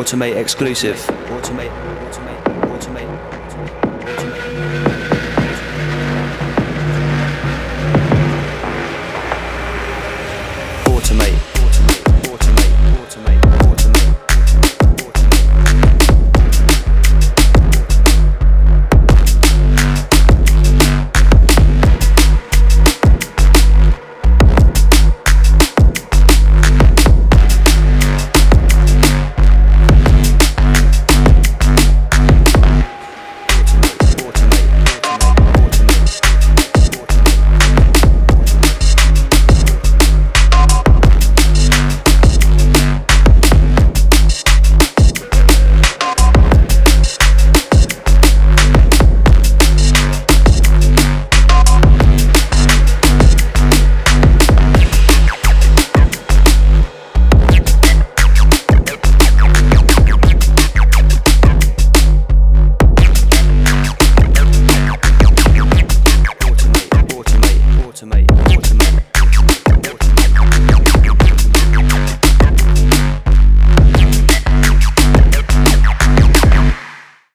Automate exclusive. Automate. Automate. Automate.